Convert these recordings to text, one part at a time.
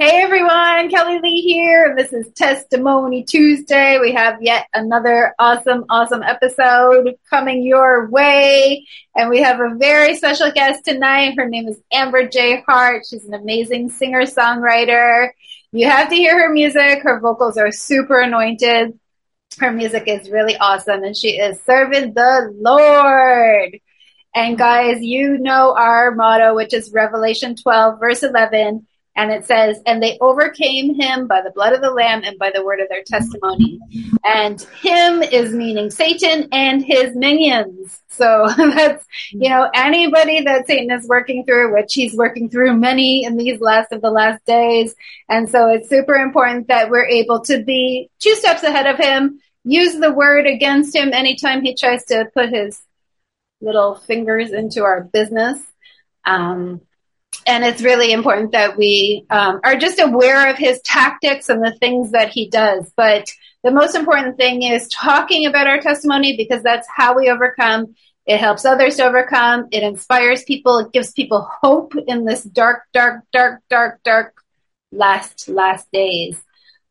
Hey everyone, Kelly Lee here. This is Testimony Tuesday. We have yet another awesome, awesome episode coming your way. And we have a very special guest tonight. Her name is Amber J. Heart. She's an amazing singer songwriter. You have to hear her music. Her vocals are super anointed. Her music is really awesome and she is serving the Lord. And guys, you know our motto, which is Revelation 12 verse 11 and it says, and they overcame him by the blood of the Lamb and by the word of their testimony. And him is meaning Satan and his minions. So that's, you know, anybody that Satan is working through, which he's working through many in these last of the last days. And so it's super important that we're able to be two steps ahead of him, use the word against him anytime he tries to put his little fingers into our business. Um, and it's really important that we um, are just aware of his tactics and the things that he does. But the most important thing is talking about our testimony because that's how we overcome. It helps others to overcome. It inspires people. It gives people hope in this dark, dark, dark, dark, dark last, last days.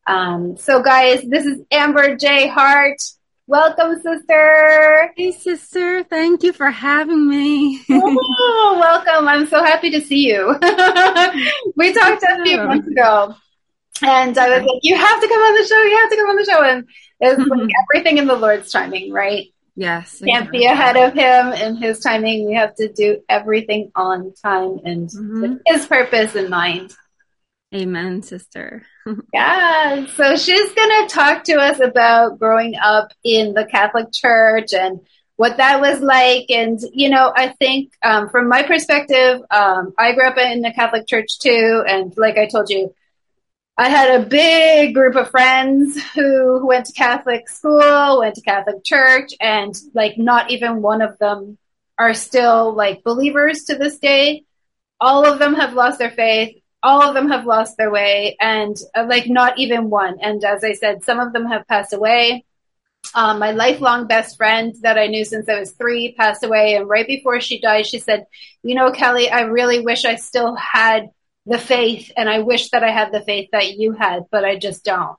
Um, so guys, this is Amber J. Heart. Welcome, sister. Hey, sister. Thank you for having me. oh, welcome. I'm so happy to see you. we talked a few months ago, and I was like, "You have to come on the show. You have to come on the show." And it's like everything in the Lord's timing, right? Yes. Can't exactly. be ahead of Him in His timing. We have to do everything on time and mm-hmm. with His purpose in mind. Amen, sister. yeah. So she's going to talk to us about growing up in the Catholic Church and what that was like. And, you know, I think um, from my perspective, um, I grew up in the Catholic Church too. And like I told you, I had a big group of friends who went to Catholic school, went to Catholic church, and like not even one of them are still like believers to this day. All of them have lost their faith all of them have lost their way and uh, like not even one. And as I said, some of them have passed away. Um, my lifelong best friend that I knew since I was three passed away. And right before she died, she said, you know, Kelly, I really wish I still had the faith and I wish that I had the faith that you had, but I just don't.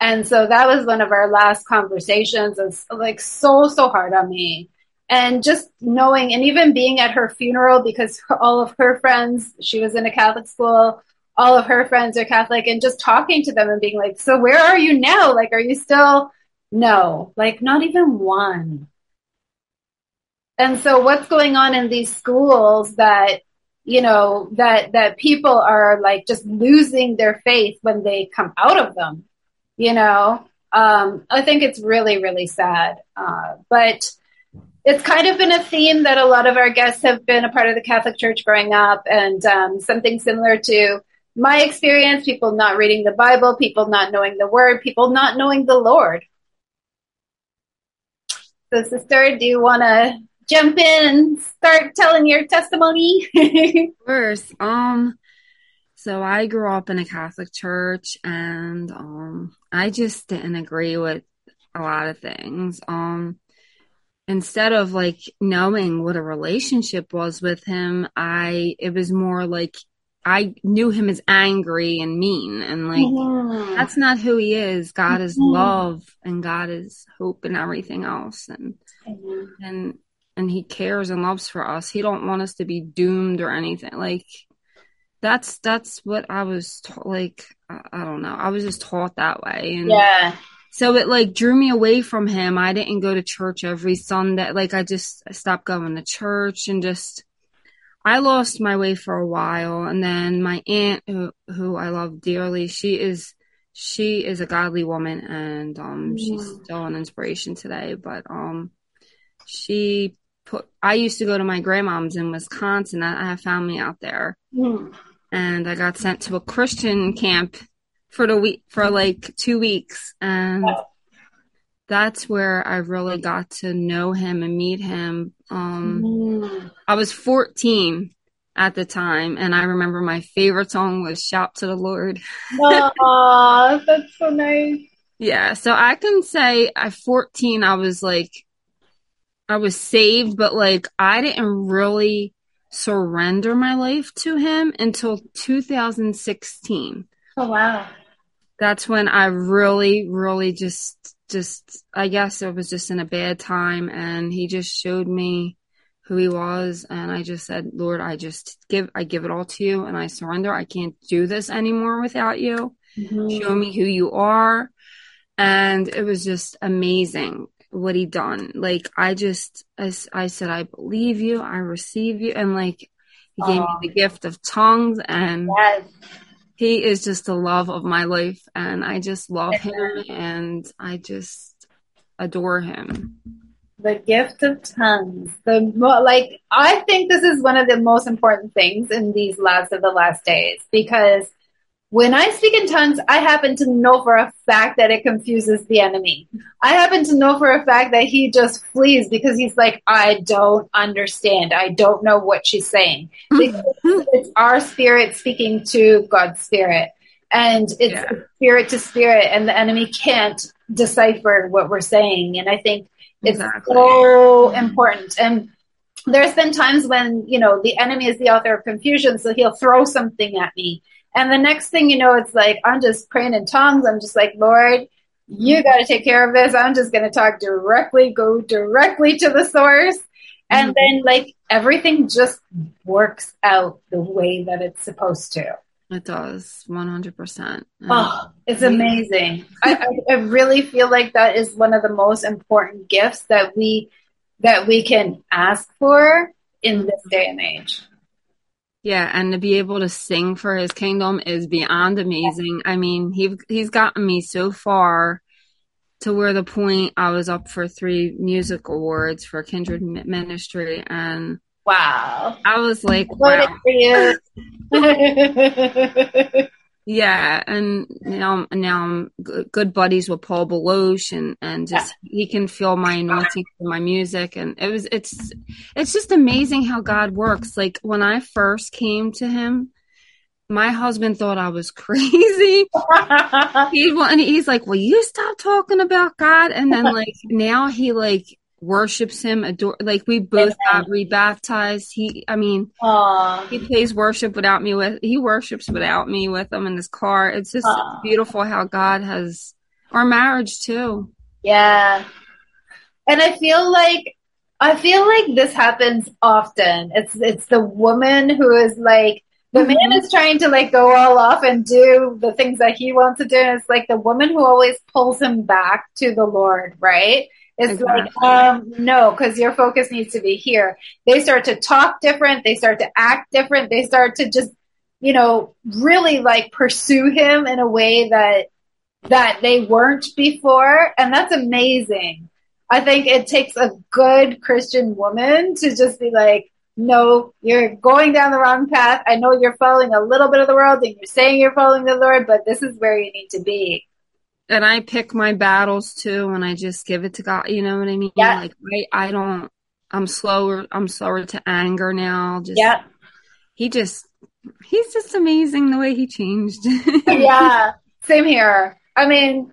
And so that was one of our last conversations. It's like so, so hard on me and just knowing and even being at her funeral because all of her friends she was in a catholic school all of her friends are catholic and just talking to them and being like so where are you now? Like are you still no like not even one. And so what's going on in these schools that you know that that people are like just losing their faith when they come out of them you know? Um, i think it's really really sad. Uh, but it's kind of been a theme that a lot of our guests have been a part of the Catholic Church growing up, and um, something similar to my experience people not reading the Bible, people not knowing the Word, people not knowing the Lord. So, sister, do you want to jump in and start telling your testimony? of course. Um, so I grew up in a Catholic church, and um, I just didn't agree with a lot of things. Um, instead of like knowing what a relationship was with him, I, it was more like I knew him as angry and mean and like mm-hmm. that's not who he is. God is mm-hmm. love and God is hope and everything else and mm-hmm. and and he cares and loves for us. He don't want us to be doomed or anything. Like that's that's what I was ta- like I, I don't know. I was just taught that way and Yeah so it like drew me away from him. I didn't go to church every Sunday. Like I just stopped going to church and just I lost my way for a while. And then my aunt, who who I love dearly, she is she is a godly woman, and um, she's still an inspiration today. But um, she put. I used to go to my grandmom's in Wisconsin. I, have family out there, mm. and I got sent to a Christian camp for the week for like two weeks, and that's where I really got to know him and meet him. Um, mm. I was 14 at the time, and I remember my favorite song was "Shout to the Lord." Aww, that's so nice. Yeah, so I can say at 14, I was like, I was saved, but like I didn't really surrender my life to him until 2016. Oh wow. That's when I really, really just, just, I guess it was just in a bad time and he just showed me who he was. And I just said, Lord, I just give, I give it all to you and I surrender. I can't do this anymore without you. Mm-hmm. Show me who you are. And it was just amazing what he done. Like I just, I, I said, I believe you, I receive you, and like he gave me the gift of tongues, and yes. He is just the love of my life, and I just love him, and I just adore him. The gift of tongues. The like, I think this is one of the most important things in these last of the last days because when I speak in tongues, I happen to know for a fact that it confuses the enemy. I happen to know for a fact that he just flees because he's like, I don't understand. I don't know what she's saying. it's our spirit speaking to God's spirit. And it's yeah. spirit to spirit, and the enemy can't decipher what we're saying. And I think it's exactly. so important. And there's been times when, you know, the enemy is the author of confusion, so he'll throw something at me and the next thing you know, it's like, I'm just praying in tongues. I'm just like, Lord, you got to take care of this. I'm just going to talk directly, go directly to the source. And mm-hmm. then like everything just works out the way that it's supposed to. It does, 100%. Oh, it's amazing. I, I, really feel like that is one of the most important gifts that we, that we can ask for in this day and age. Yeah, and to be able to sing for his kingdom is beyond amazing. I mean, he he's gotten me so far to where the point I was up for three music awards for Kindred Ministry, and wow, I was like, wow. Yeah, and now now I'm good buddies with Paul Baloche, and and just yeah. he can feel my anointing for my music, and it was it's it's just amazing how God works. Like when I first came to Him, my husband thought I was crazy. he and he's like, "Will you stop talking about God?" And then like now he like worships him, adore. Like we both got rebaptized. He, I mean, Aww. he plays worship without me. With he worships without me with him in his car. It's just Aww. beautiful how God has our marriage too. Yeah, and I feel like I feel like this happens often. It's it's the woman who is like the mm-hmm. man is trying to like go all off and do the things that he wants to do. And it's like the woman who always pulls him back to the Lord, right? It's exactly. like, um, no, because your focus needs to be here. They start to talk different. They start to act different. They start to just, you know, really like pursue him in a way that, that they weren't before. And that's amazing. I think it takes a good Christian woman to just be like, no, you're going down the wrong path. I know you're following a little bit of the world and you're saying you're following the Lord, but this is where you need to be and I pick my battles too, and I just give it to God. You know what I mean? Yeah. Like I, I don't. I'm slower. I'm slower to anger now. Just yeah. He just, he's just amazing the way he changed. yeah. Same here. I mean,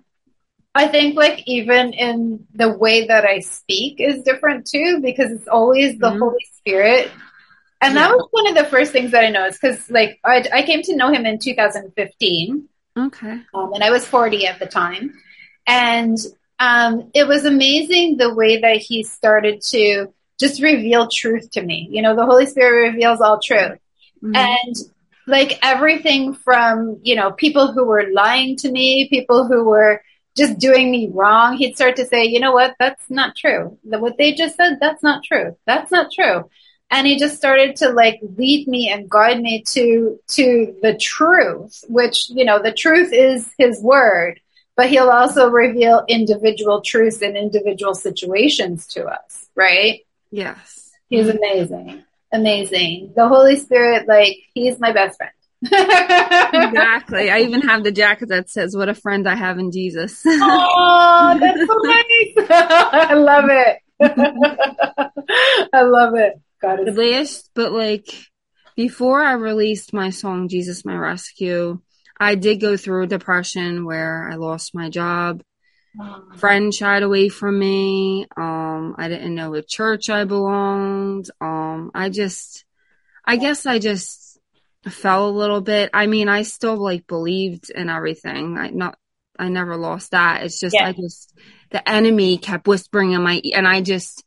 I think like even in the way that I speak is different too because it's always the mm-hmm. Holy Spirit. And yeah. that was one of the first things that I noticed because like I, I came to know him in 2015 Okay. Um, and I was 40 at the time. And um, it was amazing the way that he started to just reveal truth to me. You know, the Holy Spirit reveals all truth. Mm-hmm. And like everything from, you know, people who were lying to me, people who were just doing me wrong, he'd start to say, you know what, that's not true. What they just said, that's not true. That's not true and he just started to like lead me and guide me to to the truth which you know the truth is his word but he'll also reveal individual truths in individual situations to us right yes he's amazing amazing the holy spirit like he's my best friend exactly. I even have the jacket that says, What a friend I have in Jesus. oh, that's so nice. I love it. I love it. God is last, but like before I released my song Jesus My Rescue, I did go through a depression where I lost my job. Oh. Friends shied away from me. Um, I didn't know what church I belonged. Um, I just, I guess I just fell a little bit. I mean, I still like believed in everything. I not, I never lost that. It's just, yeah. I just, the enemy kept whispering in my, and I just,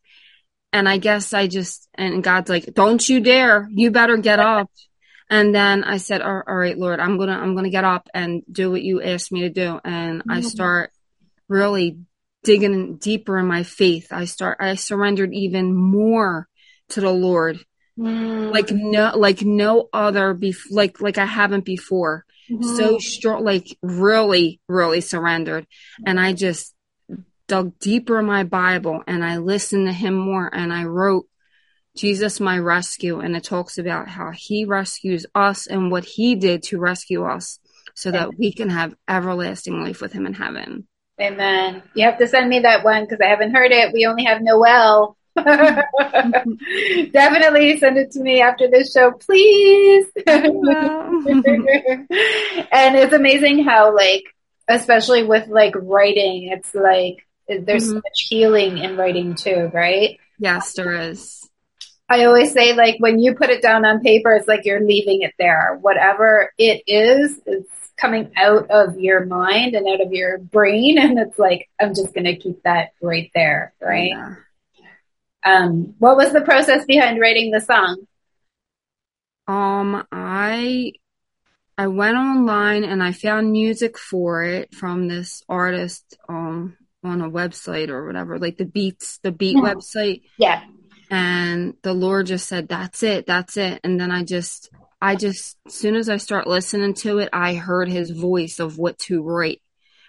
and I guess I just, and God's like, don't you dare. You better get up. And then I said, all, all right, Lord, I'm going to, I'm going to get up and do what you asked me to do. And mm-hmm. I start really digging deeper in my faith. I start, I surrendered even more to the Lord. Mm. Like no, like no other, bef- like, like I haven't before. Mm-hmm. So strong, like really, really surrendered. And I just, dug deeper in my Bible and I listened to him more and I wrote Jesus my rescue and it talks about how he rescues us and what he did to rescue us so that we can have everlasting life with him in heaven. Amen. You have to send me that one because I haven't heard it. We only have Noel. Definitely send it to me after this show, please. and it's amazing how like especially with like writing, it's like there's mm-hmm. so much healing in writing too, right? Yes, there is. I always say like when you put it down on paper, it's like you're leaving it there. Whatever it is, it's coming out of your mind and out of your brain. And it's like, I'm just going to keep that right there. Right. Yeah. Um, what was the process behind writing the song? Um, I, I went online and I found music for it from this artist, um, on a website or whatever, like the beats, the beat yeah. website. Yeah. And the Lord just said, that's it, that's it. And then I just, I just, as soon as I start listening to it, I heard his voice of what to write.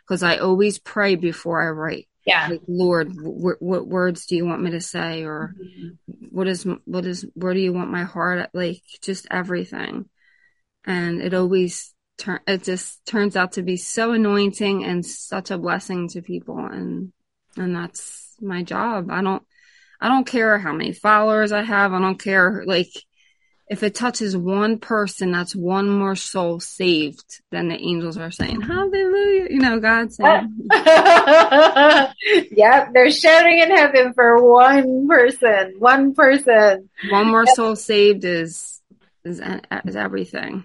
Cause I always pray before I write. Yeah. Like, Lord, wh- what words do you want me to say? Or mm-hmm. what is, what is, where do you want my heart at? Like just everything. And it always turn it just turns out to be so anointing and such a blessing to people and and that's my job. I don't I don't care how many followers I have. I don't care like if it touches one person, that's one more soul saved than the angels are saying, Hallelujah. You know, God saying. yep, they're shouting in heaven for one person, one person. One more soul saved is is is everything.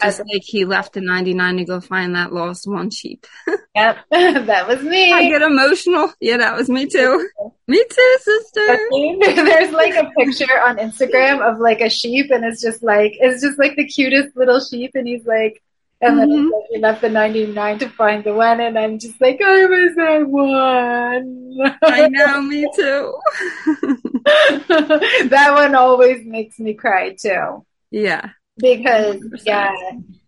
Just like he left the 99 to go find that lost one sheep. yep, that was me. I get emotional. Yeah, that was me too. me too, sister. There's like a picture on Instagram of like a sheep, and it's just like it's just like the cutest little sheep, and he's like, and then mm-hmm. like, he left the 99 to find the one, and I'm just like, I was that one. I know, me too. that one always makes me cry too. Yeah because 100%. yeah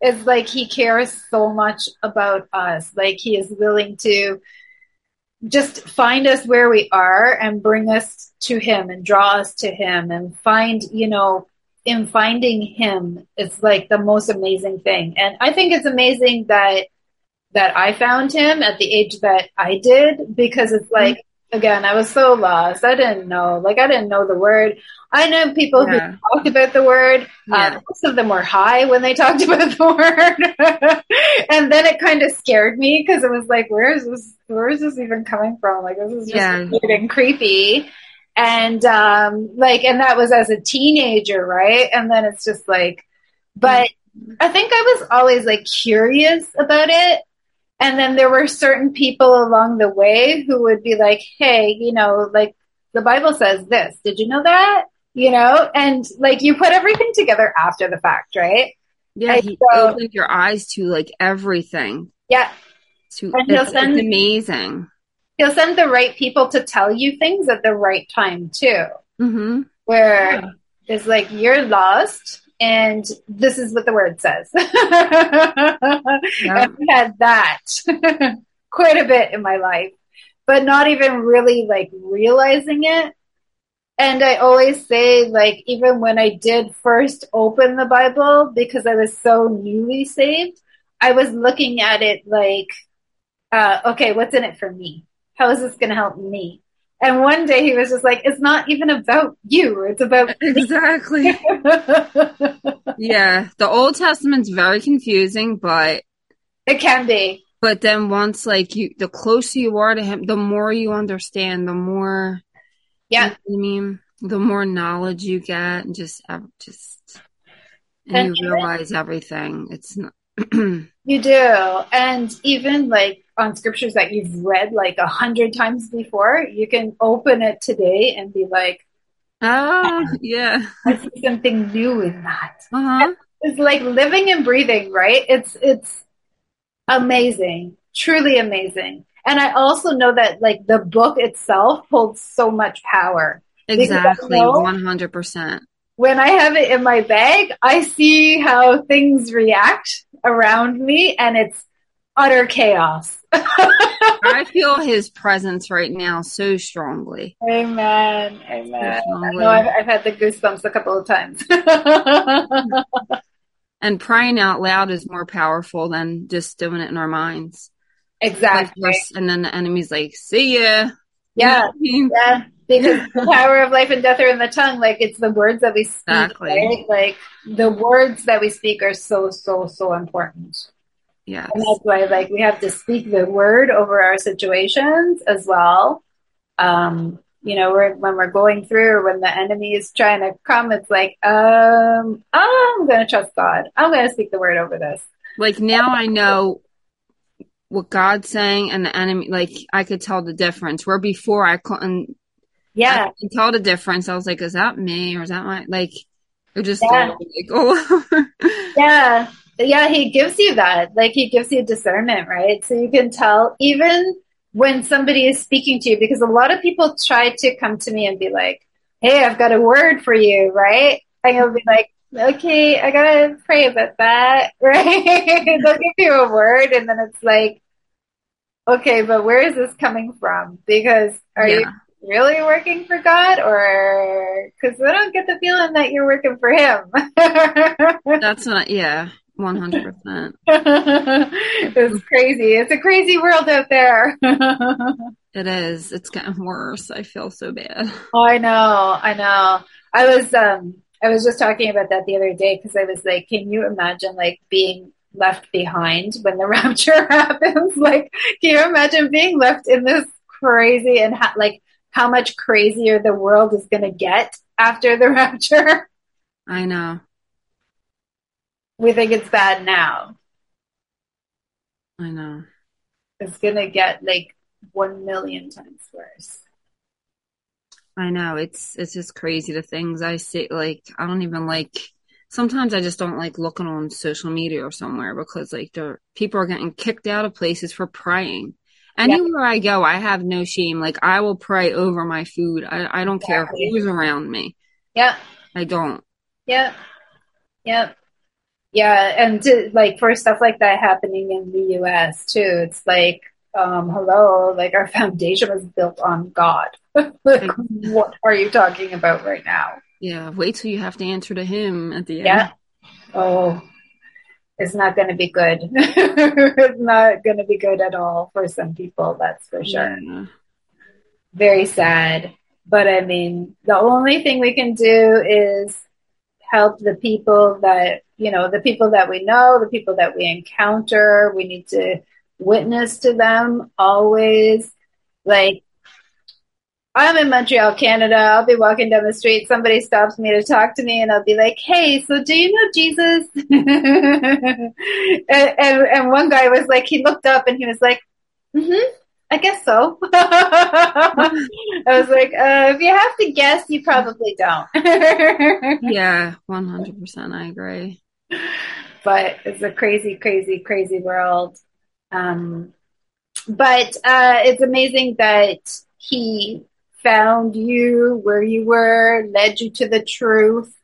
it's like he cares so much about us like he is willing to just find us where we are and bring us to him and draw us to him and find you know in finding him it's like the most amazing thing and i think it's amazing that that i found him at the age that i did because it's like mm-hmm. again i was so lost i didn't know like i didn't know the word I know people yeah. who talked about the word. Yeah. Uh, most of them were high when they talked about the word, and then it kind of scared me because it was like, where is this? Where is this even coming from? Like this is just yeah. weird and creepy. And um, like, and that was as a teenager, right? And then it's just like, but I think I was always like curious about it. And then there were certain people along the way who would be like, hey, you know, like the Bible says this. Did you know that? You know, and like you put everything together after the fact, right? Yeah, and he so, opened your eyes to like everything. Yeah. To, and he'll send, it's amazing. He'll send the right people to tell you things at the right time too. Mm-hmm. Where yeah. it's like you're lost and this is what the word says. yeah. I've had that quite a bit in my life, but not even really like realizing it And I always say, like, even when I did first open the Bible, because I was so newly saved, I was looking at it like, uh, okay, what's in it for me? How is this going to help me? And one day he was just like, it's not even about you. It's about exactly. yeah. The Old Testament's very confusing, but it can be. But then once like you, the closer you are to him, the more you understand, the more, yeah. You know I mean, the more knowledge you get and just, just, and, and you realize everything. It's not, you do. And even like on scriptures that you've read like a hundred times before, you can open it today and be like, Oh, yeah. I see something new in that. Uh-huh. It's like living and breathing, right? It's, it's amazing, truly amazing. And I also know that like the book itself holds so much power. Exactly. 100% when I have it in my bag, I see how things react around me and it's utter chaos. I feel his presence right now so strongly. Amen. Amen. So I know I've, I've, had the goosebumps a couple of times. and praying out loud is more powerful than just doing it in our minds. Exactly. Like and then the enemy's like, see ya. Yeah. You know Yeah because the power of life and death are in the tongue. Like it's the words that we speak. Exactly. Right? Like the words that we speak are so so so important. Yeah, and that's why like we have to speak the word over our situations as well. Um, you know, we're, when we're going through, when the enemy is trying to come, it's like, um, I'm going to trust God. I'm going to speak the word over this. Like now I know what God's saying and the enemy, like I could tell the difference where before I couldn't yeah. I can tell the difference. I was like, is that me or is that my, like, it just yeah. like, oh. yeah. Yeah. He gives you that. Like, he gives you discernment, right? So you can tell even when somebody is speaking to you, because a lot of people try to come to me and be like, hey, I've got a word for you, right? And you'll be like, okay, I gotta pray about that, right? They'll give you a word and then it's like, okay, but where is this coming from? Because are yeah. you really working for God or because I don't get the feeling that you're working for him. That's not, yeah, 100%. it's crazy. It's a crazy world out there. it is. It's getting worse. I feel so bad. Oh, I know. I know. I was, um, I was just talking about that the other day because I was like, can you imagine like being left behind when the rapture happens? Like, can you imagine being left in this crazy and ha- like how much crazier the world is going to get after the rapture. I know. We think it's bad now. I know. It's going to get like 1 million times worse. I know. It's it's just crazy the things I see like I don't even like sometimes I just don't like looking on social media or somewhere because like the people are getting kicked out of places for praying. Anywhere I go, I have no shame. Like I will pray over my food. I, I don't exactly. care who's around me. Yeah. I don't. Yeah. Yeah. Yeah. And to, like for stuff like that happening in the US too, it's like, um, hello, like our foundation was built on God. like, what are you talking about right now? Yeah. Wait till you have to answer to him at the end. Yeah. Oh, it's not going to be good. it's not going to be good at all for some people, that's for sure. Yeah. Very sad. But I mean, the only thing we can do is help the people that, you know, the people that we know, the people that we encounter. We need to witness to them always. Like, I'm in Montreal, Canada. I'll be walking down the street. Somebody stops me to talk to me, and I'll be like, "Hey, so do you know Jesus?" and, and, and one guy was like, he looked up and he was like, "Hmm, I guess so." I was like, uh, "If you have to guess, you probably don't." yeah, one hundred percent. I agree. But it's a crazy, crazy, crazy world. Um, but uh, it's amazing that he found you where you were, led you to the truth.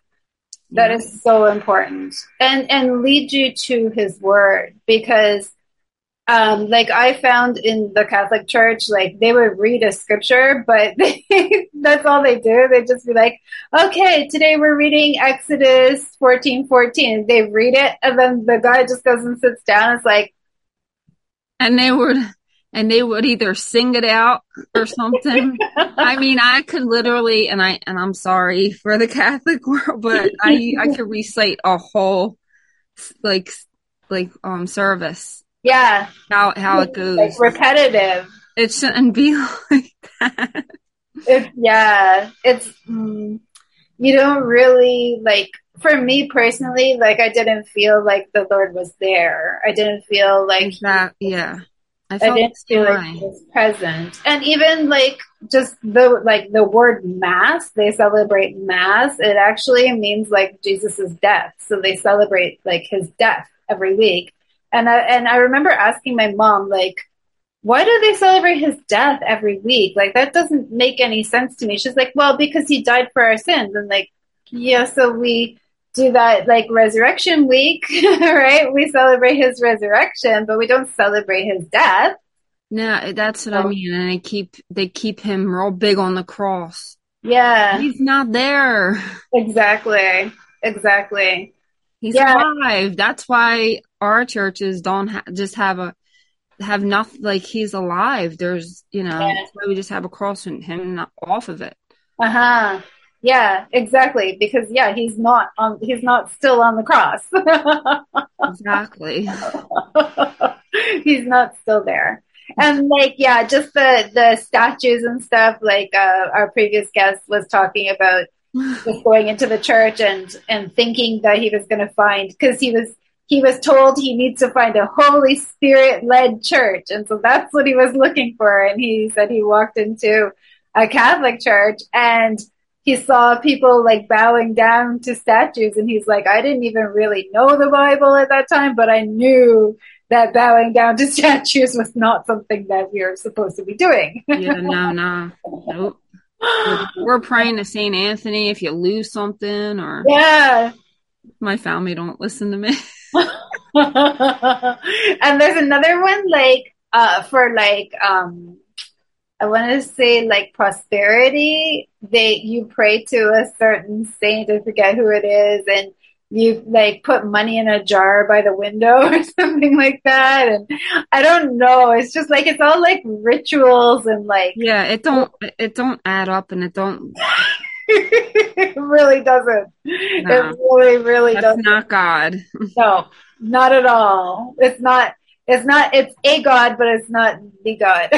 That is so important. And and lead you to his word because um, like I found in the Catholic Church, like they would read a scripture, but they, that's all they do. They just be like, okay, today we're reading Exodus fourteen fourteen. They read it, and then the guy just goes and sits down. It's like, and they would, and they would either sing it out or something. I mean, I could literally, and I, and I'm sorry for the Catholic world, but I, I could recite a whole, like, like, um, service yeah. How how it goes. Like repetitive. It shouldn't be like that. It, yeah. It's mm, you don't really like for me personally, like I didn't feel like the Lord was there. I didn't feel like that yeah. I, I didn't feel like was present. And even like just the like the word mass, they celebrate mass. It actually means like Jesus's death. So they celebrate like his death every week. And I, and I remember asking my mom, like, why do they celebrate his death every week? Like, that doesn't make any sense to me. She's like, well, because he died for our sins. And like, yeah, so we do that like resurrection week, right? We celebrate his resurrection, but we don't celebrate his death. No, that's what so, I mean. And they keep, they keep him real big on the cross. Yeah. He's not there. Exactly. Exactly. He's yeah. alive. That's why our churches don't ha- just have a have nothing like he's alive. There's you know yeah. that's why we just have a cross and him off of it. Uh huh. Yeah, exactly. Because yeah, he's not on. He's not still on the cross. exactly. he's not still there. And like yeah, just the the statues and stuff. Like uh, our previous guest was talking about was going into the church and and thinking that he was going to find because he was he was told he needs to find a Holy Spirit led church, and so that's what he was looking for. And he said he walked into a Catholic church and he saw people like bowing down to statues, and he's like, I didn't even really know the Bible at that time, but I knew that bowing down to statues was not something that we are supposed to be doing. yeah, no, no, nope we're praying to Saint Anthony if you lose something or yeah. My family don't listen to me. and there's another one like uh for like um I want to say like prosperity. They you pray to a certain saint. I forget who it is, and you like put money in a jar by the window or something like that and i don't know it's just like it's all like rituals and like yeah it don't it don't add up and it don't it really doesn't no, it really really that's doesn't not god no not at all it's not it's not it's a god but it's not the god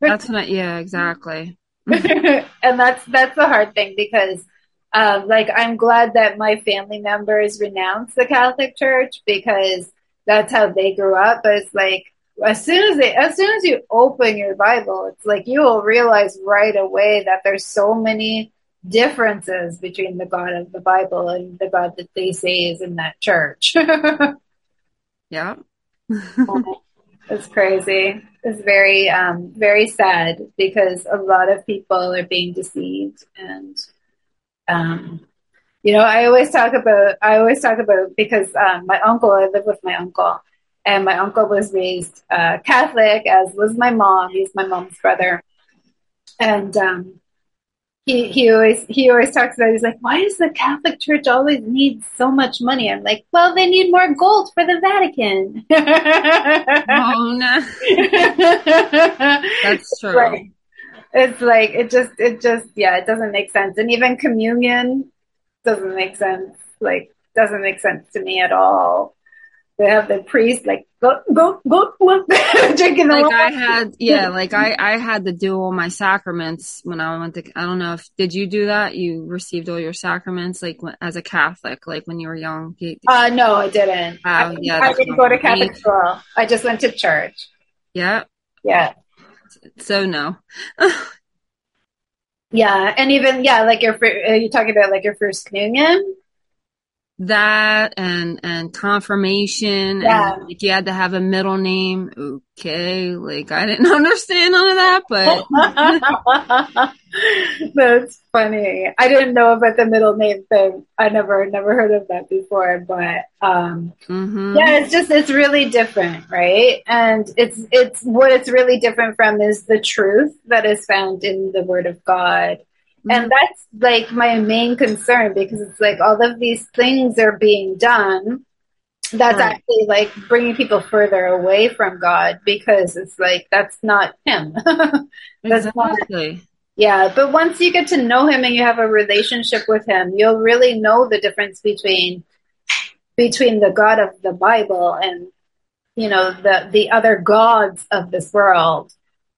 that's not yeah exactly and that's that's the hard thing because um, like I'm glad that my family members renounce the Catholic Church because that's how they grew up. But it's like as soon as they, as soon as you open your Bible, it's like you will realize right away that there's so many differences between the God of the Bible and the God that they say is in that church. yeah. it's crazy. It's very, um, very sad because a lot of people are being deceived and um, you know, I always talk about, I always talk about because um, my uncle, I live with my uncle, and my uncle was raised uh, Catholic, as was my mom. He's my mom's brother, and um, he he always he always talks about. He's like, why does the Catholic Church always need so much money? I'm like, well, they need more gold for the Vatican. oh no, that's true. Right it's like it just it just yeah it doesn't make sense and even communion doesn't make sense like doesn't make sense to me at all they have the priest like go go go, drinking the like water. I had yeah like I I had to do all my sacraments when I went to I don't know if did you do that? You received all your sacraments like as a Catholic like when you were young? Uh no I didn't. Uh, I, yeah, I didn't go to Catholic school. I just went to church. Yeah? Yeah. So no. yeah, and even yeah, like your are you talking about like your first communion? That and and confirmation Yeah. and like you had to have a middle name okay like i didn't understand none of that but That's funny. I didn't know about the middle name thing. I never never heard of that before, but um mhm. yeah, it's just it's really different, right? And it's it's what it's really different from is the truth that is found in the word of God. And mm-hmm. that's like my main concern because it's like all of these things are being done that's Right. actually like bringing people further away from God because it's like that's not him. that's not exactly yeah, but once you get to know him and you have a relationship with him, you'll really know the difference between between the God of the Bible and you know the the other gods of this world.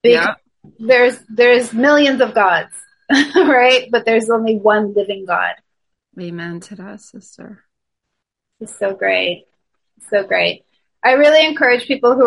Because yeah there's there's millions of gods, right? But there's only one living God. amen to that sister It's so great. So great. I really encourage people who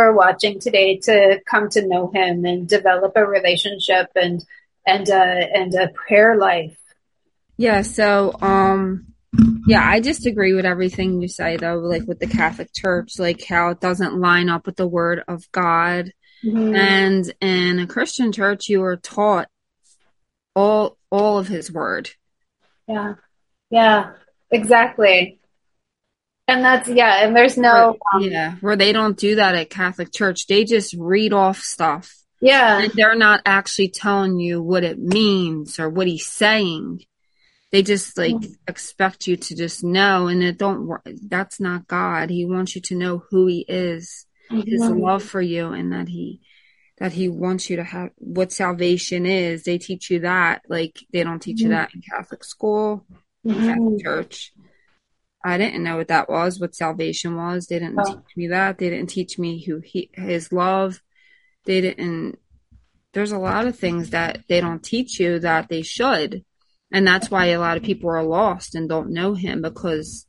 Are watching today to come to know him and develop a relationship and and uh, and a prayer life. Yeah, so um yeah, I just agree with everything you say though, like with the Catholic Church, like how it doesn't line up with the word of God. Mm-hmm. And in a Christian church you are taught all all of his word. Yeah, yeah, exactly. And that's yeah, and there's no um, yeah, where they don't do that at Catholic Church. They just read off stuff. yeah, And they're not actually telling you what it means or what he's saying. They just like expect you to just know and it don't that's not God. He wants you to know who he is, his Mhm. love for you and that he that he wants you to have what salvation is. They teach you that. Like they don't teach you Mhm. that in Catholic school. Catholic church. I didn't know what that was, what salvation was. They didn't Oh. teach me that. They didn't teach me who he, his love. They didn't. There's a lot of things that they don't teach you that they should, and that's why a lot of people are lost and don't know him because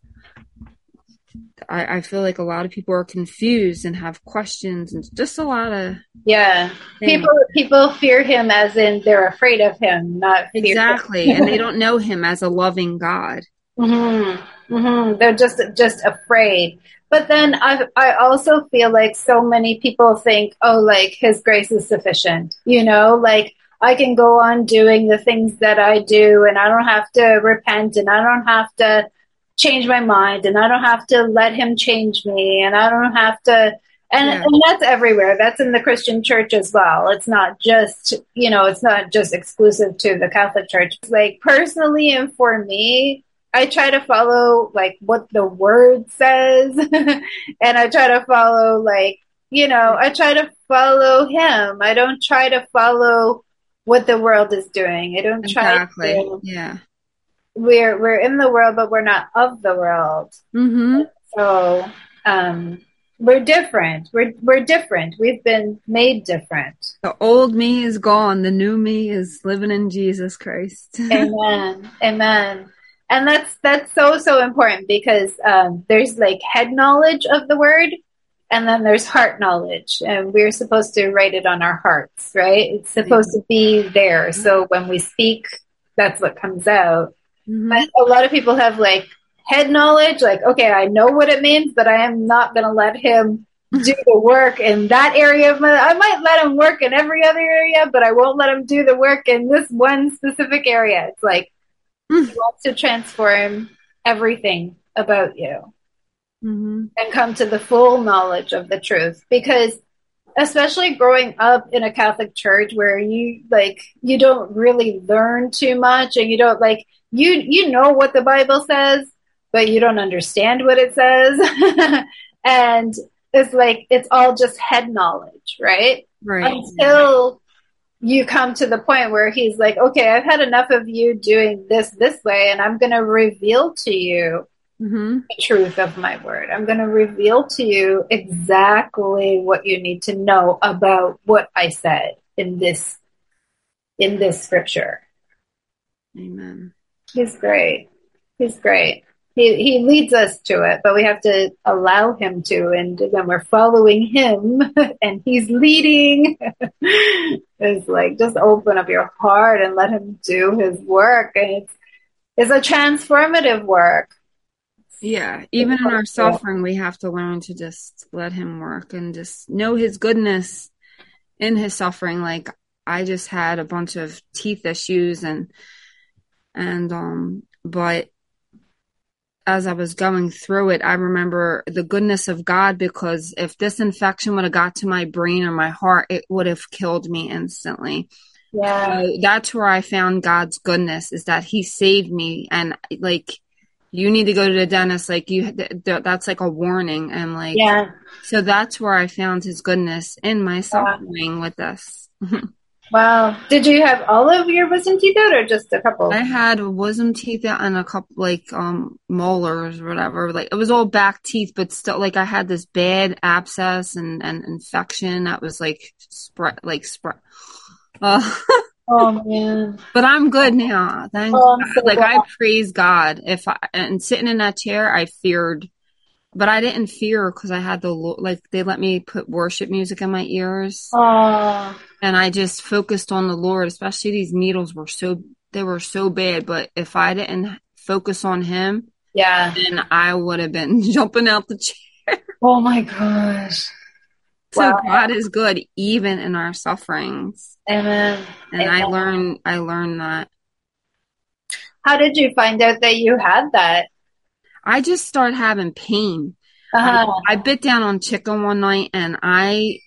I, I feel like a lot of people are confused and have questions and just a lot of yeah. things. People people fear him as in they're afraid of him, not exactly, and they don't know him as a loving God. hmm hmm They're just just afraid. But then I I also feel like so many people think, oh, like His grace is sufficient. You know, like I can go on doing the things that I do, and I don't have to repent, and I don't have to change my mind, and I don't have to let Him change me, and I don't have to. And, Yeah. and that's everywhere. That's in the Christian church as well. It's not just, you know, it's not just exclusive to the Catholic Church. Like personally and for me, I try to follow like what the word says and I try to follow like, you know, I try to follow him. I don't try to follow what the world is doing. I don't try Exactly. to Yeah. we're we're in the world but we're not of the world. Mm-hmm. So um we're different. We're we're different. We've been made different. The old me is gone. The new me is living in Jesus Christ. Amen. Amen. And that's that's so so important because um, there's like head knowledge of the word, and then there's heart knowledge, and we're supposed to write it on our hearts, right? It's supposed to be there, so when we speak, that's what comes out. Mhm. But a lot of people have like head knowledge, like okay, I know what it means, but I am not going to let him do the work in that area of my. I might let him work in every other area, but I won't let him do the work in this one specific area. It's like he Mm. wants to transform everything about you. Hmm and come to the full knowledge of the truth. Because especially growing up in a catholic church where you like you don't really learn too much and you don't like you you know what the bible says but you don't understand what it says. And it's like it's all just head knowledge right? Right. until you come to the point where he's like, okay, I've had enough of you doing this this way, and I'm going to reveal to you hmm the truth of my word. I'm going to reveal to you exactly what you need to know about what I said in this in this scripture. Amen. He's great. He's great. He he leads us to it, but we have to allow him to. And when we're following him and he's leading, it's like just open up your heart and let him do his work. And it's it's a transformative work. Yeah, even in our suffering, we have to learn to just let him work and just know his goodness in his suffering. Like I just had a bunch of teeth issues and and um but as I was going through it, I remember the goodness of God because if this infection would have got to my brain or my heart, it would have killed me instantly. Yeah. So that's where I found God's goodness is that He saved me, and like you need to go to the dentist, like you, th- th- that's like a warning, and like Yeah. so that's where I found His goodness in my suffering with this. Wow. Did you have all of your wisdom teeth out or just a couple? I had wisdom teeth out and a couple like um molars or whatever. Like it was all back teeth, but still like I had this bad abscess and and infection that was like spread like spread. Uh, Oh man. but I'm good now. Thank Oh, so. Like I praise God. If I and sitting in that chair, I feared, but I didn't fear because I had the like they let me put worship music in my ears, Oh. and I just focused on the Lord. Especially these needles were so they were so bad, but if I didn't focus on Him, Yeah. then I would have been jumping out the chair. Oh my gosh. So Wow. God is good even in our sufferings, Amen. and I Amen. learned I learned that. How did you find out that you had that? I just started having pain. Uh-huh. I, I bit down on chicken one night and I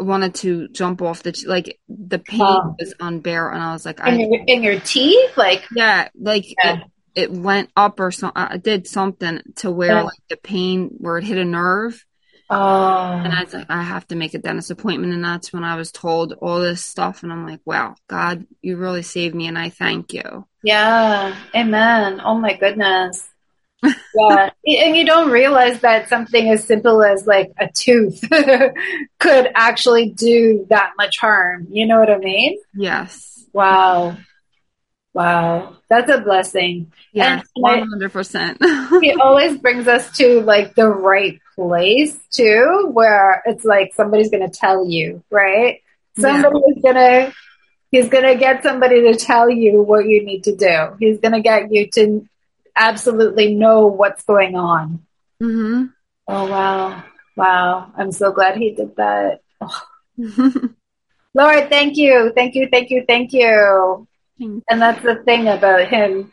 wanted to jump off the like the pain Oh. was unbearable and I was like in, I your, in your teeth? Like, yeah like Yeah. it, it went up or something I did something to where Yeah. like the pain where it hit a nerve oh. and I was like I have to make a dentist appointment and that's when I was told all this stuff and I'm like wow God you really saved me and I thank you Yeah. Amen. Oh my goodness. Yeah. and you don't realize that something as simple as like a tooth could actually do that much harm. You know what I mean? yes Wow. Wow. That's a blessing. yes And 100% it always brings us to like the right place too, where it's like somebody's going to tell you, right? Somebody's going to, he's going to get somebody to tell you what you need to do. He's going to get you to absolutely know what's going on. Mm-hmm. Oh, wow. Wow. I'm so glad he did that. Lord, thank you. Thank you. Thank you. Thank you. And that's the thing about him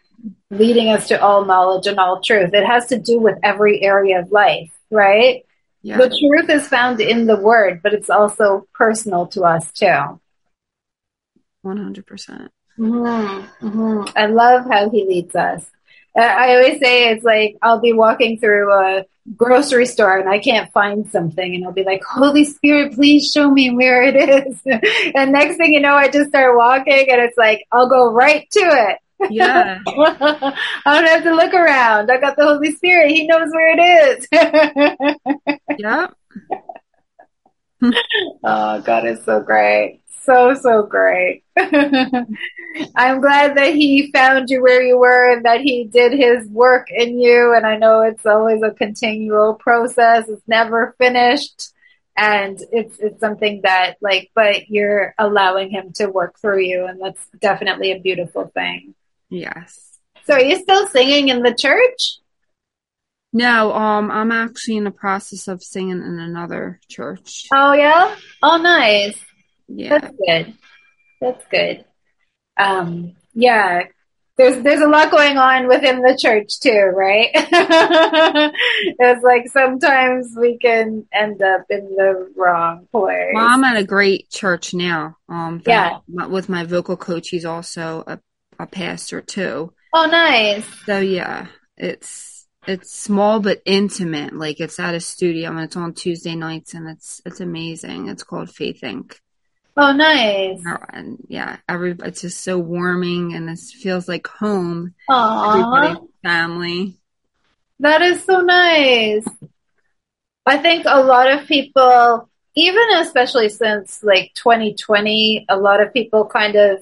leading us to all knowledge and all truth. It has to do with every area of life, right? yeah The truth is found in the word, but it's also personal to us too. 100% Mm-hmm. hmm I love how he leads us. I always say it's like I'll be walking through a grocery store and I can't find something, and I'll be like, "Holy Spirit, please show me where it is." and next thing you know, I just start walking, and it's like I'll go right to it. yeah I don't have to look around. I got the Holy Spirit. He knows where it is. yeah oh, God is so great. So, so great. I'm glad that He found you where you were and that He did His work in you. And I know it's always a continual process, it's never finished. And it's it's something that like, but you're allowing him to work through you, and that's definitely a beautiful thing. yes So, are you still singing in the church? No, um, I'm actually in the process of singing in another church. Oh yeah. Oh nice. Yeah, That's good. That's good. Um, yeah, there's there's a lot going on within the church too, right? it's like sometimes we can end up in the wrong place. Well, I'm at a great church now. Um, Yeah. that- With my vocal coach, he's also a, a pastor too. Oh, nice. So yeah, it's it's small but intimate. Like it's at a studio and it's on Tuesday nights and it's it's amazing. It's called Faith Inc. Oh, nice. And yeah, every it's just so warming and this feels like home. Aww. Family. That is so nice. I think a lot of people, even especially since like 2020, a lot of people kind of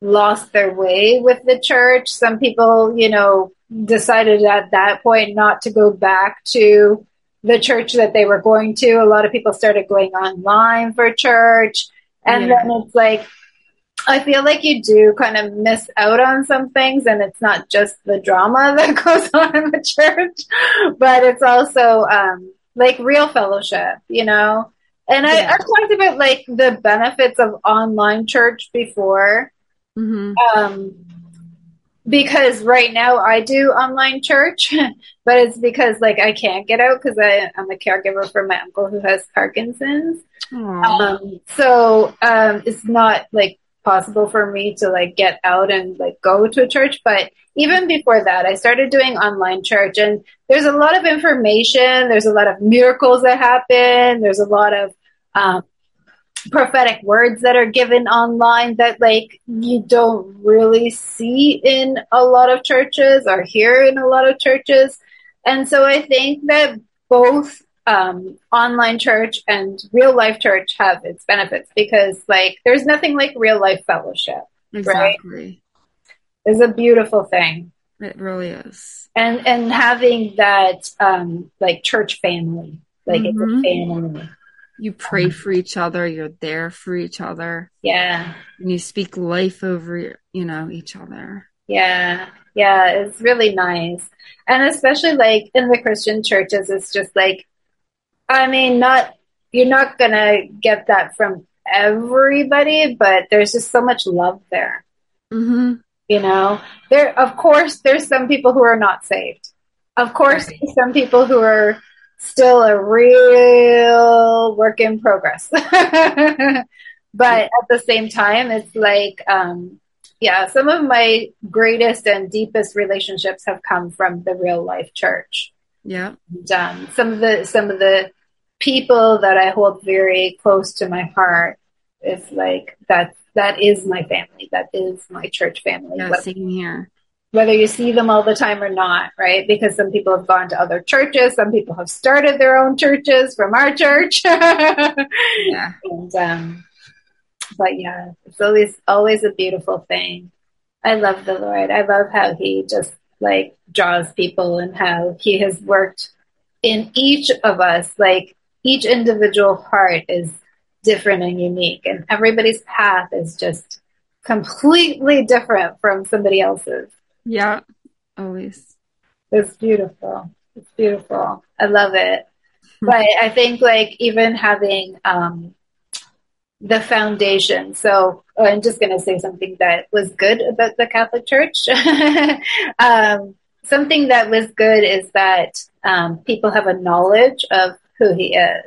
lost their way with the church. Some people, you know, decided at that point not to go back to the church that they were going to. A lot of people started going online for church. And Yeah. then it's like, I feel like you do kind of miss out on some things, and it's not just the drama that goes on in the church, but it's also um, like real fellowship, you know. And I, Yeah. I've talked about like the benefits of online church before, hmm um, because right now I do online church, but it's because like I can't get out because I'm a caregiver for my uncle who has Parkinson's. Um, so um, it's not like possible for me to like get out and like go to a church. But even before that, I started doing online church, and there's a lot of information. There's a lot of miracles that happen. There's a lot of um, prophetic words that are given online that like you don't really see in a lot of churches or hear in a lot of churches. And so I think that both um, online church and real life church have its benefits because like there's nothing like real life fellowship. exactly. It's a beautiful thing. It really is. And and having that um, like church family. Like it's a Mhm. family. You pray for each other. You're there for each other. Yeah. And you speak life over, you know, each other. Yeah, yeah, it's really nice. And especially like in the Christian churches, it's just like, I mean, not, you're not gonna get that from everybody, but there's just so much love there, hmm you know? There, of course, there's some people who are not saved. Of course, Right. there's some people who are still a real work in progress. but at the same time, it's like, um, yeah, some of my greatest and deepest relationships have come from the real life church. Yeah. And, um, some of the some of the people that I hold very close to my heart is like that. That is my family. That is my church family. Yeah. Whether- Same here. whether you see them all the time or not, right? Because some people have gone to other churches, some people have started their own churches from our church. Yeah. and um but yeah, it's always always a beautiful thing. I love the Lord. I love how he just like draws people and how he has worked in each of us. Like each individual heart is different and unique and everybody's path is just completely different from somebody else's. Yeah. Always. It's beautiful. It's beautiful. I love it. But I think like even having um, the foundation. So I'm just going to say something that was good about the Catholic Church. um, something that was good is that um, people have a knowledge of who he is.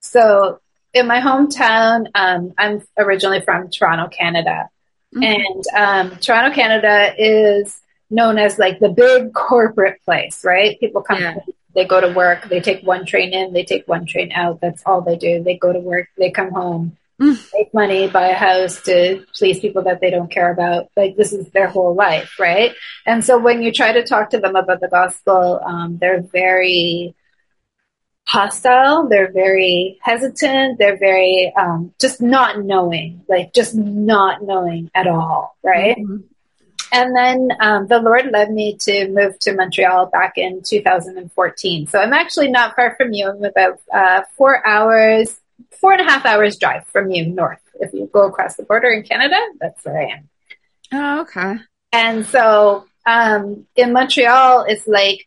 So in my hometown, um, I'm originally from Toronto, Canada. Mhm. And um, Toronto, Canada is known as like the big corporate place, right? People come, Yeah. they go to work, they take one train in, they take one train out. That's all they do. They go to work, they come home, Mm. make money, buy a house to please people that they don't care about. Like this is their whole life, right? And so when you try to talk to them about the gospel, um, they're very hostile. They're very hesitant. They're very um, just not knowing, like just not knowing at all, right? Mhm. And then um, the Lord led me to move to Montreal back in 2014. So I'm actually not far from you. I'm about uh, four hours, four and a half hours drive from you north. If you go across the border in Canada, that's where I am. Oh, okay. And so um, in Montreal, it's like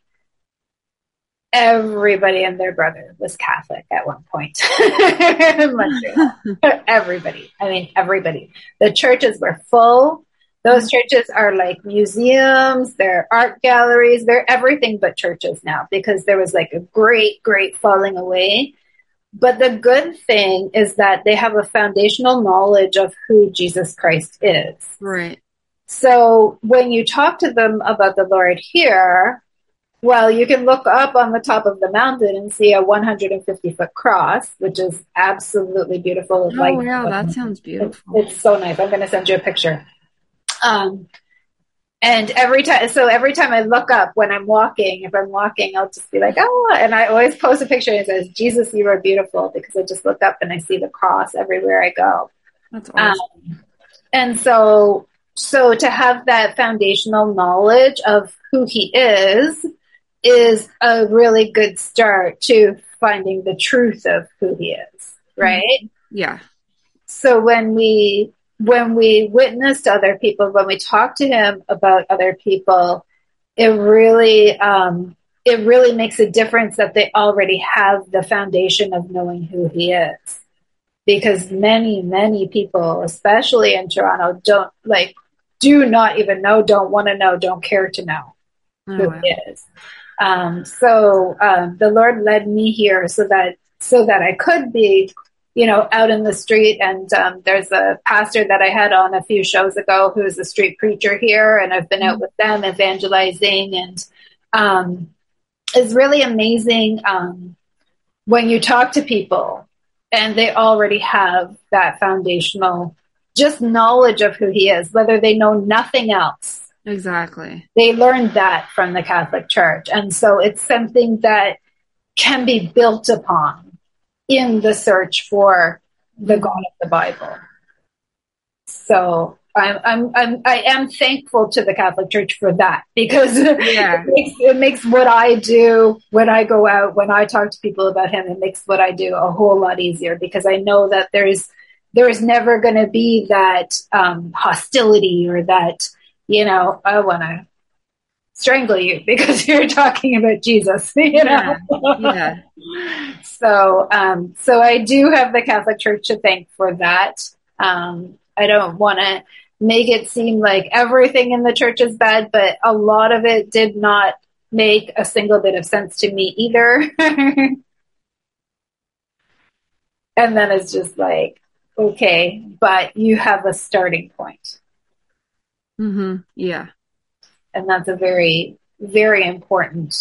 everybody and their brother was Catholic at one point. everybody. I mean, everybody. The churches were full. Those churches are like museums, they're art galleries, they're everything but churches now because there was like a great, great falling away. But the good thing is that they have a foundational knowledge of who Jesus Christ is. Right. So when you talk to them about the Lord here, well, you can look up on the top of the mountain and see a 150 foot cross, which is absolutely beautiful. Oh, like, wow, that sounds beautiful. It's, it's so nice. I'm going to send you a picture. Um, and every time, so every time I look up when I'm walking, if I'm walking, I'll just be like, oh, and I always post a picture and it says, Jesus, you are beautiful, because I just look up and I see the cross everywhere I go. That's awesome. Um, and so, so to have that foundational knowledge of who he is, is a really good start to finding the truth of who he is, right? Yeah. So when we when we witness other people, when we talk to him about other people, it really um, it really makes a difference that they already have the foundation of knowing who he is. Because many, many people, especially in Toronto, don't like do not even know, don't want to know, don't care to know oh, who wow. he is. Um, so um, the Lord led me here so that so that I could be you know, out in the street. And um, there's a pastor that I had on a few shows ago who's a street preacher here, and I've been out with them evangelizing, and um, it's really amazing um, when you talk to people and they already have that foundational just knowledge of who he is, whether they know nothing else. Exactly. They learned that from the Catholic Church. And so it's something that can be built upon in the search for the God of the Bible. So I'm, I'm, I'm, I am thankful to the Catholic Church for that because yeah. it, makes, it makes what I do when I go out, when I talk to people about Him, it makes what I do a whole lot easier because I know that there's, there's never going to be that um, hostility or that, you know, I want to strangle you because you're talking about Jesus, you know? Yeah. yeah. So, um, so I do have the Catholic Church to thank for that. Um, I don't want to make it seem like everything in the church is bad, but a lot of it did not make a single bit of sense to me either. and then it's just like, okay, but you have a starting point. Mm-hmm. Yeah. And that's a very, very important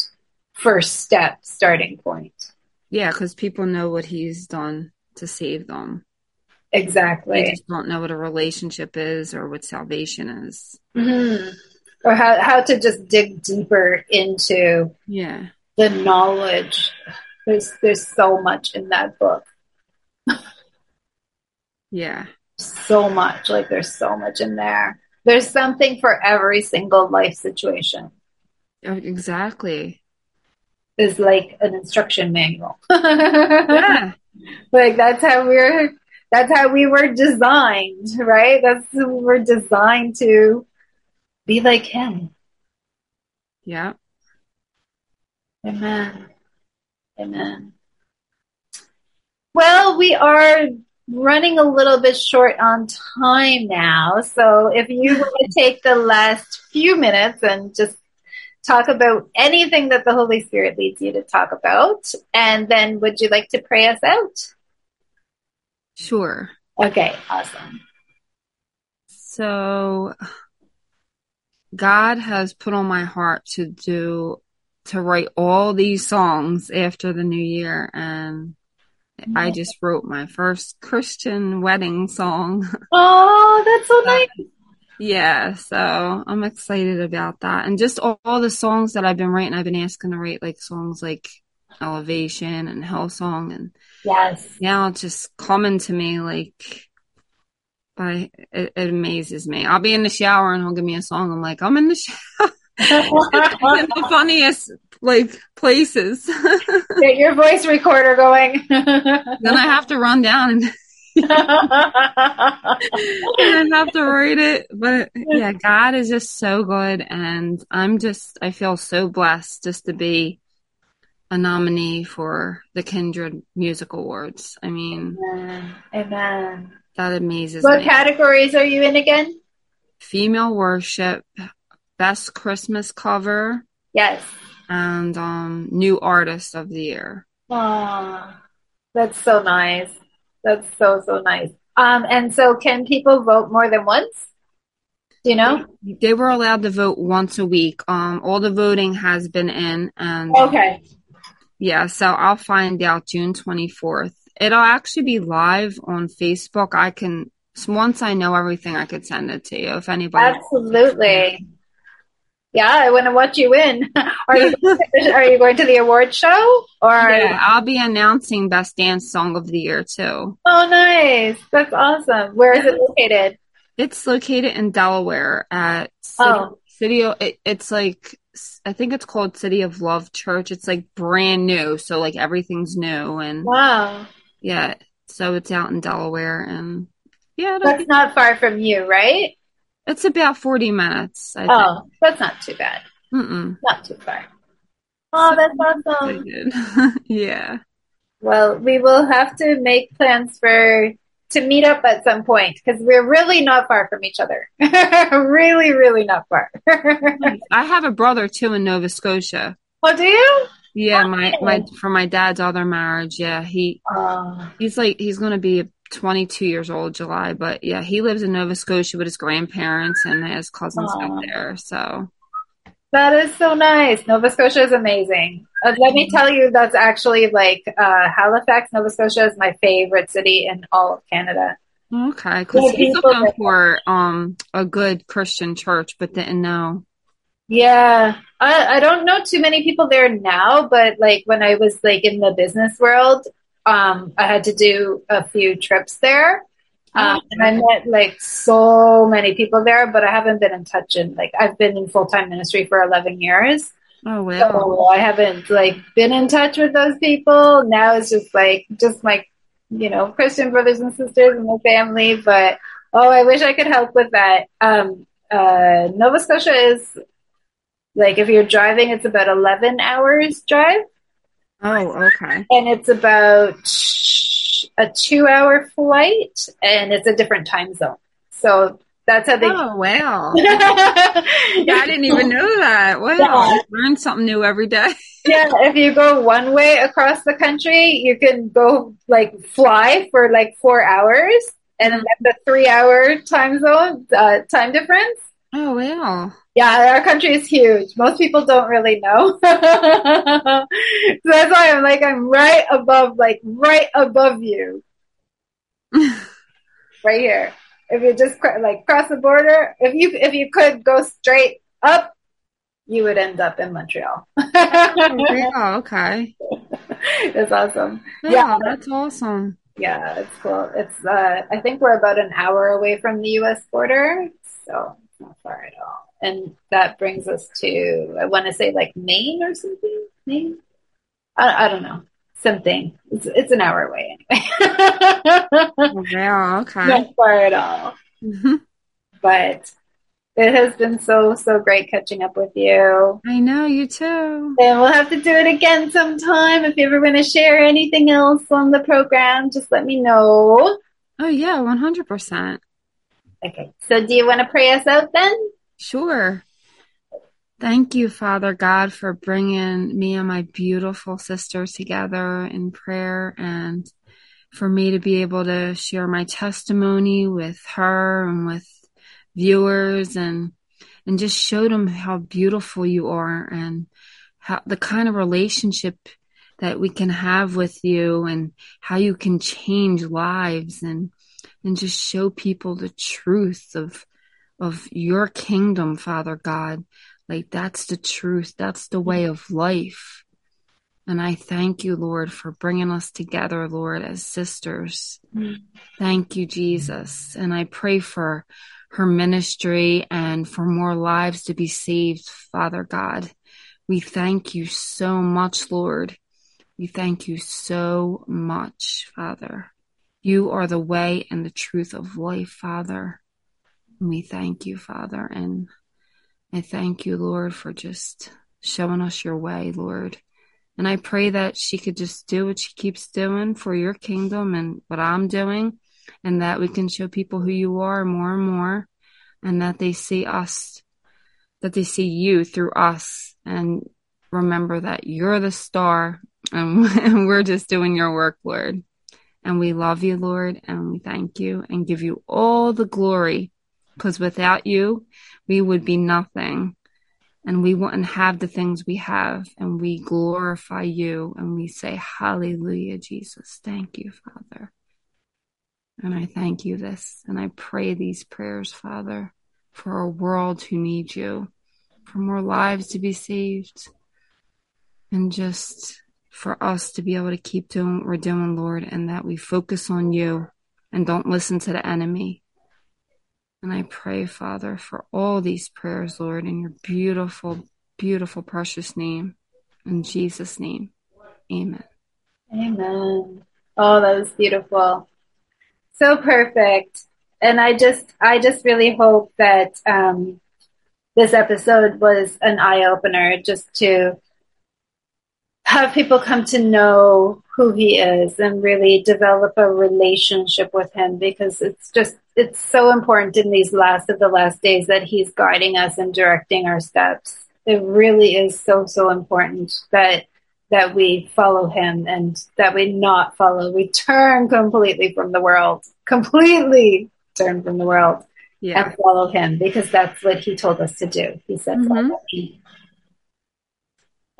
first step starting point. Yeah, because people know what he's done to save them. Exactly. They just don't know what a relationship is or what salvation is. Mm-hmm. Or how, how to just dig deeper into yeah the knowledge. There's there's so much in that book. yeah. So much. Like there's so much in there. There's something for every single life situation. Oh, exactly. Is like an instruction manual. yeah. Like that's how we're that's how we were designed, right? That's we were designed to be like him. Yeah. Amen. Amen. Well, we are running a little bit short on time now. So if you want to take the last few minutes and just talk about anything that the Holy Spirit leads you to talk about, and then would you like to pray us out? Sure. Okay, awesome. So God has put on my heart to do to write all these songs after the new year and I just wrote my first Christian wedding song. Oh, that's so uh, nice. yeah, so I'm excited about that. And just all, all, the songs that I've been writing, I've been asking to write like songs like Elevation and Hillsong and yes. Now it's just coming to me like by it, it amazes me. I'll be in the shower and he'll give me a song. I'm like, I'm in the shower. the funniest like places. Get your voice recorder going. then I have to run down and, and I have to write it. But yeah, God is just so good, and I'm just I feel so blessed just to be a nominee for the Kindred Music Awards. I mean, Amen. Amen. That amazes what me. What categories are you in again? female worship, best Christmas cover, Yes. And um, new artist of the year. Aw, that's so nice. That's so, so nice. Um, and so can people vote more than once? Do you know? They were allowed to vote once a week. Um, all the voting has been in, and Okay. yeah, so I'll find out June 24th. It'll actually be live on Facebook. I can once I know everything, I could send it to you if anybody. Absolutely. Yeah, I want to watch you win. Are you are you going to the award show or? Yeah, I'll be announcing Best Dance Song of the Year too. Oh, nice! That's awesome. Where is it located? It's located in Delaware at City, Oh. City of, it, it's like I think it's called City of Love Church. It's like brand new, so like everything's new and Wow, yeah, so it's out in Delaware and yeah, that's be- not far from you, right? It's about 40 minutes. I Oh, that's not too bad. Mm-mm. Not too far. Oh, that's awesome. yeah. Well, we will have to make plans for to meet up at some point because we're really not far from each other. really, really not far. I have a brother too in Nova Scotia. oh, do you? Yeah, my my from my dad's other marriage. Yeah, he Oh, he's like he's gonna be 22 years old July, but yeah, he lives in Nova Scotia with his grandparents and his cousins Aw. out there. So that is so nice. Nova Scotia is amazing. Uh, let me tell you, that's actually like uh, Halifax, Nova Scotia is my favorite city in all of Canada. okay, because he's looking for um a good Christian church, but didn't know. Yeah, I, I don't know too many people there now, but like when I was like in the business world, um, I had to do a few trips there. Um, and I met like so many people there, but I haven't been in touch in like I've been in full time ministry for 11 years. Oh wow. So I haven't like been in touch with those people. Now it's just like just my you know Christian brothers and sisters and my family. But oh, I wish I could help with that. Um, uh, Nova Scotia is like if you're driving, it's about eleven hours drive, Oh, okay. and it's about a two-hour flight, and it's a different time zone. So that's how they. Oh wow. yeah, I didn't even know that. Wow. Yeah. Learn something new every day. Yeah. If you go one way across the country, you can go like fly for like four hours, and then the three-hour time zone uh, time difference. Oh wow. Yeah, our country is huge. Most people don't really know. so that's why I'm like I'm right above, like right above you, right here. If you just cr- like cross the border, if you if you could go straight up, you would end up in Montreal. Oh, okay. That's awesome. Yeah, Yeah. that's awesome. Yeah, it's cool. It's uh, I think we're about an hour away from the U.S. border, so it's not far at all. And that brings us to I want to say like Maine or something. Maine? I, I don't know. Something. It's it's an hour away anyway. Wow. Okay. not far at all. Mhm. But it has been so so great catching up with you. I know you too. And we'll have to do it again sometime. If you ever want to share anything else on the program, just let me know. Oh yeah, one hundred percent. Okay. So do you want to pray us out then? Sure. Thank you, Father God, for bringing me and my beautiful sisters together in prayer and for me to be able to share my testimony with her and with viewers and and just show them how beautiful you are and how the kind of relationship that we can have with you and how you can change lives and and just show people the truth of of your kingdom, Father God. Like that's the truth. That's the way of life. And I thank you, Lord, for bringing us together, Lord, as sisters. Thank you, Jesus. And I pray for her ministry and for more lives to be saved, Father God. We thank you so much, Lord. We thank you so much, Father. You are the way and the truth of life, Father. We thank you, Father. And I thank you, Lord, for just showing us your way, Lord. And I pray that she could just do what she keeps doing for your kingdom and what I'm doing, and that we can show people who you are more and more. and that they see us, that they see you through us and remember that you're the star and we're just doing your work, Lord. And we love you, Lord, and we thank you and give you all the glory because without you, we would be nothing and we wouldn't have the things we have. And we glorify you and we say, Hallelujah, Jesus. Thank you, Father. And I thank you this and I pray these prayers, Father, for a world who needs you, for more lives to be saved, and just for us to be able to keep doing what we're doing, Lord, and that we focus on you and don't listen to the enemy. And I pray, Father, for all these prayers, Lord, in your beautiful, beautiful, precious name. In Jesus' name, amen. Amen. Oh, that was beautiful. So perfect. And I just, I just really hope that, um, this episode was an eye opener just to have people come to know who he is and really develop a relationship with him because it's just it's so important in these last of the last days that he's guiding us and directing our steps it really is so so important that that we follow him and that we not follow we turn completely from the world completely turn from the world yeah. and follow him because that's what he told us to do he said mm-hmm.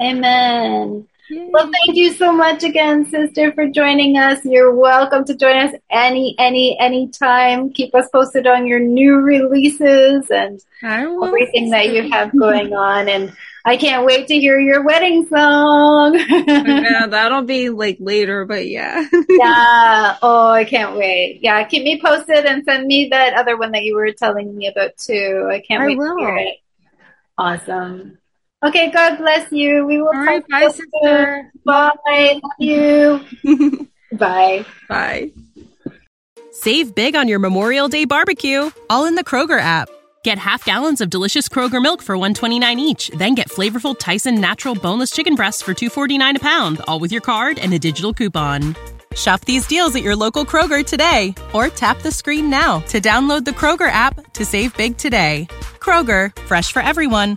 amen Yay. Well, thank you so much again, sister, for joining us. You're welcome to join us any, any, any time. Keep us posted on your new releases and everything that you have going on. And I can't wait to hear your wedding song. yeah, that'll be like later, but yeah. yeah. Oh, I can't wait. Yeah, keep me posted and send me that other one that you were telling me about too. I can't I wait will. to hear it. Awesome. Okay, God bless you. We will All right, bye, sister. Bye. Love you. bye. Bye. Save big on your Memorial Day barbecue, all in the Kroger app. Get half gallons of delicious Kroger milk for 129 each, then get flavorful Tyson natural boneless chicken breasts for 249 a pound, all with your card and a digital coupon. Shop these deals at your local Kroger today or tap the screen now to download the Kroger app to save big today. Kroger, fresh for everyone.